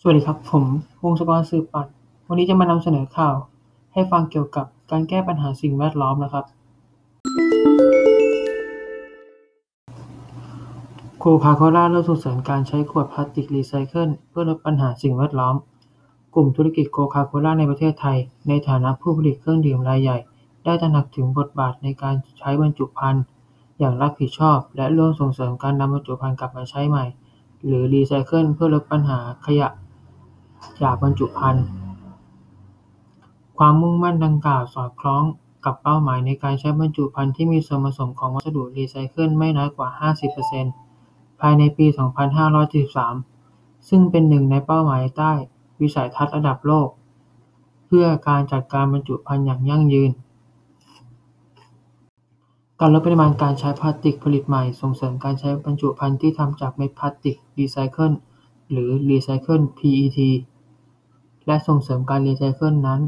สวัสดีครับ ผม วงศกร สืบปัตย์วันนี้จะมานำเสนอข่าว ให้ฟังเกี่ยวกับการแก้ปัญหาสิ่งแวดล้อมนะครับ โคคาโคล่าเริ่มส่งเสริมการใช้ขวดพลาสติกรีไซเคิลเพื่อลดปัญหาสิ่งแวดล้อม กลุ่มธุรกิจโคคาโคล่าในประเทศไทย ในฐานะผู้ผลิตเครื่องดื่มรายใหญ่ ได้ตระหนักถึงบทบาทในการใช้บรรจุภัณฑ์อย่างรับผิดชอบ และร่วมส่งเสริมการนำบรรจุภัณฑ์กลับมาใช้ใหม่ หรือรีไซเคิลเพื่อลดปัญหาขยะ จากบรรจุภัณฑ์ ความมุ่งมั่นดังกล่าวสอดคล้องกับเป้าหมายในการใช้บรรจุภัณฑ์ที่มีส่วนผสมของวัสดุรีไซเคิลไม่น้อยกว่า 50%ภายในปี 2573 ซึ่งเป็นหนึ่งในเป้าหมายใต้วิสัยทัศน์ระดับโลก เพื่อการจัดการบรรจุภัณฑ์อย่างยั่งยืน การลดปริมาณการใช้พลาสติกผลิตใหม่ส่งเสริมการใช้บรรจุภัณฑ์ที่ทำจากเม็ดพลาสติกรีไซเคิล หรือรีไซเคิล PET และส่งเสริมการรีไซเคิลนั้น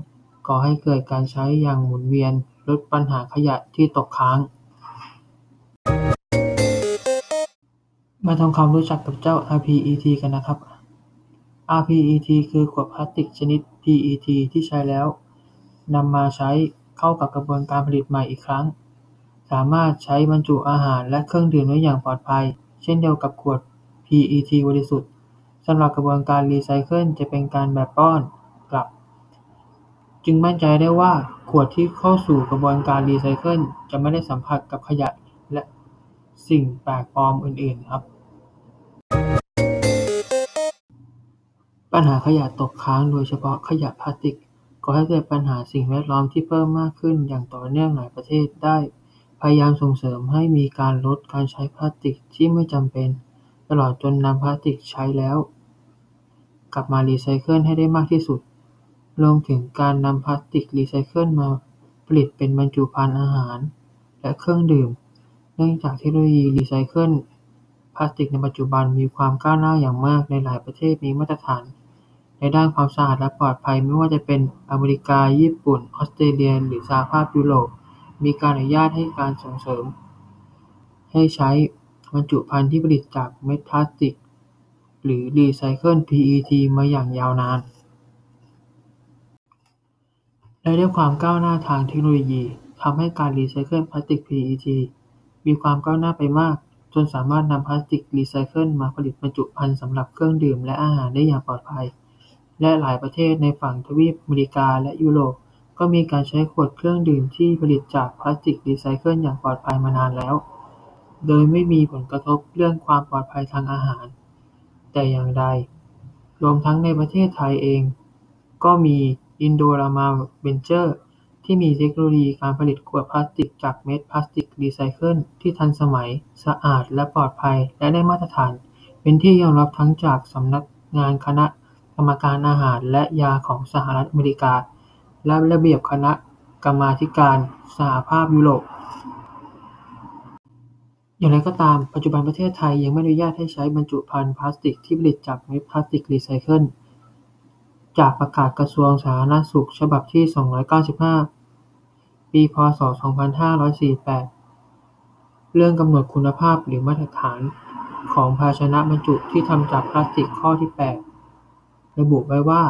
ก่อให้เกิดการใช้อย่างหมุนเวียน ลดปัญหาขยะที่ตกค้าง มาทำความรู้จักกับเจ้า rPET กันนะครับ rPET คือขวดพลาสติกชนิด PET ที่ใช้แล้วนำมาใช้เข้ากับกระบวนการผลิตใหม่อีกครั้ง สามารถใช้บรรจุอาหารและเครื่องดื่มได้อย่างปลอดภัย เช่นเดียวกับขวด PET บริสุทธิ์ สำหรับกระบวนการรีไซเคิลจะเป็นการแบบป้อนกลับ จึงมั่นใจได้ว่าขวดที่เข้าสู่กระบวนการรีไซเคิลจะไม่ได้สัมผัสกับขยะและสิ่งแปลกปลอมอื่นๆครับ ปัญหาขยะตกค้างโดยเฉพาะขยะพลาสติกก่อให้เกิดปัญหาสิ่งแวดล้อมที่เพิ่มมากขึ้นอย่างต่อเนื่องหลายประเทศได้ พยายามส่งเสริมให้มีการลดการใช้พลาสติกที่ไม่จำเป็น ตลอดจนนำพลาสติกใช้แล้ว กลับมารีไซเคิลให้ได้มากที่สุด รวมถึงการนำพลาสติกรีไซเคิลมาผลิตเป็นบรรจุภัณฑ์อาหารและเครื่องดื่ม เนื่องจากเทคโนโลยีรีไซเคิลพลาสติกในปัจจุบันมีความก้าวหน้าอย่างมากในหลายประเทศมีมาตรฐาน ในด้านความสะอาดและปลอดภัยไม่ว่าจะเป็นอเมริกา ญี่ปุ่น ออสเตรเลีย หรือสหภาพยุโรป มีการอนุญาตให้การส่งเสริม ให้ใช้บรรจุภัณฑ์ที่ผลิตจากเม็ดพลาสติก หรือรีไซเคิล PET มาอย่างยาวนาน และด้วยความก้าวหน้าทางเทคโนโลยีทำให้การรีไซเคิลพลาสติก PET มีความก้าวหน้าไปมาก จนสามารถนำพลาสติกรีไซเคิลมาผลิตบรรจุภัณฑ์สำหรับเครื่องดื่มและอาหารได้อย่างปลอดภัย และหลายประเทศในฝั่งทวีปอเมริกาและยุโรปก็มีการใช้ขวดเครื่องดื่มที่ผลิตจากพลาสติกรีไซเคิลอย่างปลอดภัยมานานแล้ว โดยไม่มีผลกระทบเรื่องความปลอดภัยทางอาหาร แต่อย่างใด รวมทั้งในประเทศไทยเองก็มี Indorama Ventures ที่มีเทคโนโลยีการผลิตขวดพลาสติกจากเม็ดพลาสติกรีไซเคิลที่ทันสมัย สะอาดและปลอดภัย และได้มาตรฐาน เป็นที่ยอมรับทั้งจากสำนักงานคณะกรรมการอาหารและยาของสหรัฐอเมริกา และระเบียบคณะกรรมาธิการสหภาพยุโรป อย่างไรก็ตาม ปัจจุบันประเทศไทยยังไม่อนุญาตให้ใช้บรรจุภัณฑ์พลาสติกที่ผลิตจากเม็ดพลาสติกรีไซเคิล จากประกาศกระทรวงสาธารณสุขฉบับที่ 295 ปี พ.ศ.2548 เรื่องกำหนดคุณภาพหรือมาตรฐานของภาชนะบรรจุที่ทำจากพลาสติกข้อที่ 8 ระบุไว้ว่า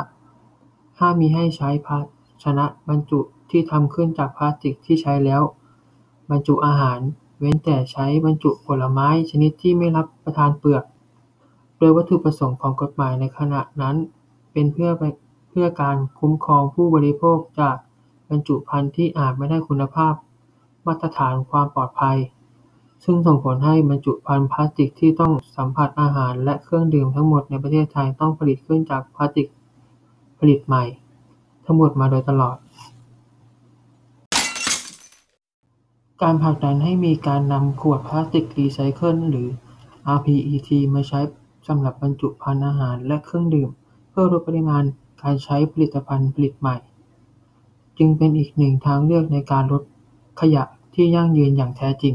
ห้ามมิให้ใช้ภาชนะบรรจุที่ทำขึ้นจากพลาสติกที่ใช้แล้ว บรรจุอาหาร เว้นแต่ใช้บรรจุผลไม้ชนิดที่ไม่รับประทานเปลือก โดยวัตถุประสงค์ของกฎหมายในขณะนั้นเป็นเพื่อเพื่อการคุ้มครองผู้บริโภคจากบรรจุภัณฑ์ที่อาจไม่ได้คุณภาพมาตรฐานความปลอดภัย ซึ่งส่งผลให้บรรจุภัณฑ์พลาสติกที่ต้องสัมผัสอาหารและเครื่องดื่มทั้งหมดในประเทศไทยต้องผลิตขึ้นจากพลาสติกผลิตใหม่ ทั้งหมดมาโดยตลอด การผลักดันให้มีการนำขวดพลาสติกรีไซเคิล หรือ rPET มาใช้สำหรับบรรจุภัณฑ์อาหารและเครื่องดื่ม เพื่อลดปริมาณการใช้ผลิตภัณฑ์ผลิตใหม่ จึงเป็นอีกหนึ่งทางเลือกในการลดขยะที่ยั่งยืนอย่างแท้จริง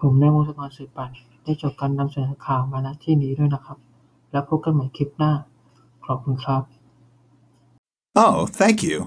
ผมนายวงศกรสืบปันได้จบการนำเสนอข่าวมาณที่นี้ด้วยนะครับ แล้วพบกันใหม่คลิปหน้า ขอบคุณครับ Oh, thank you.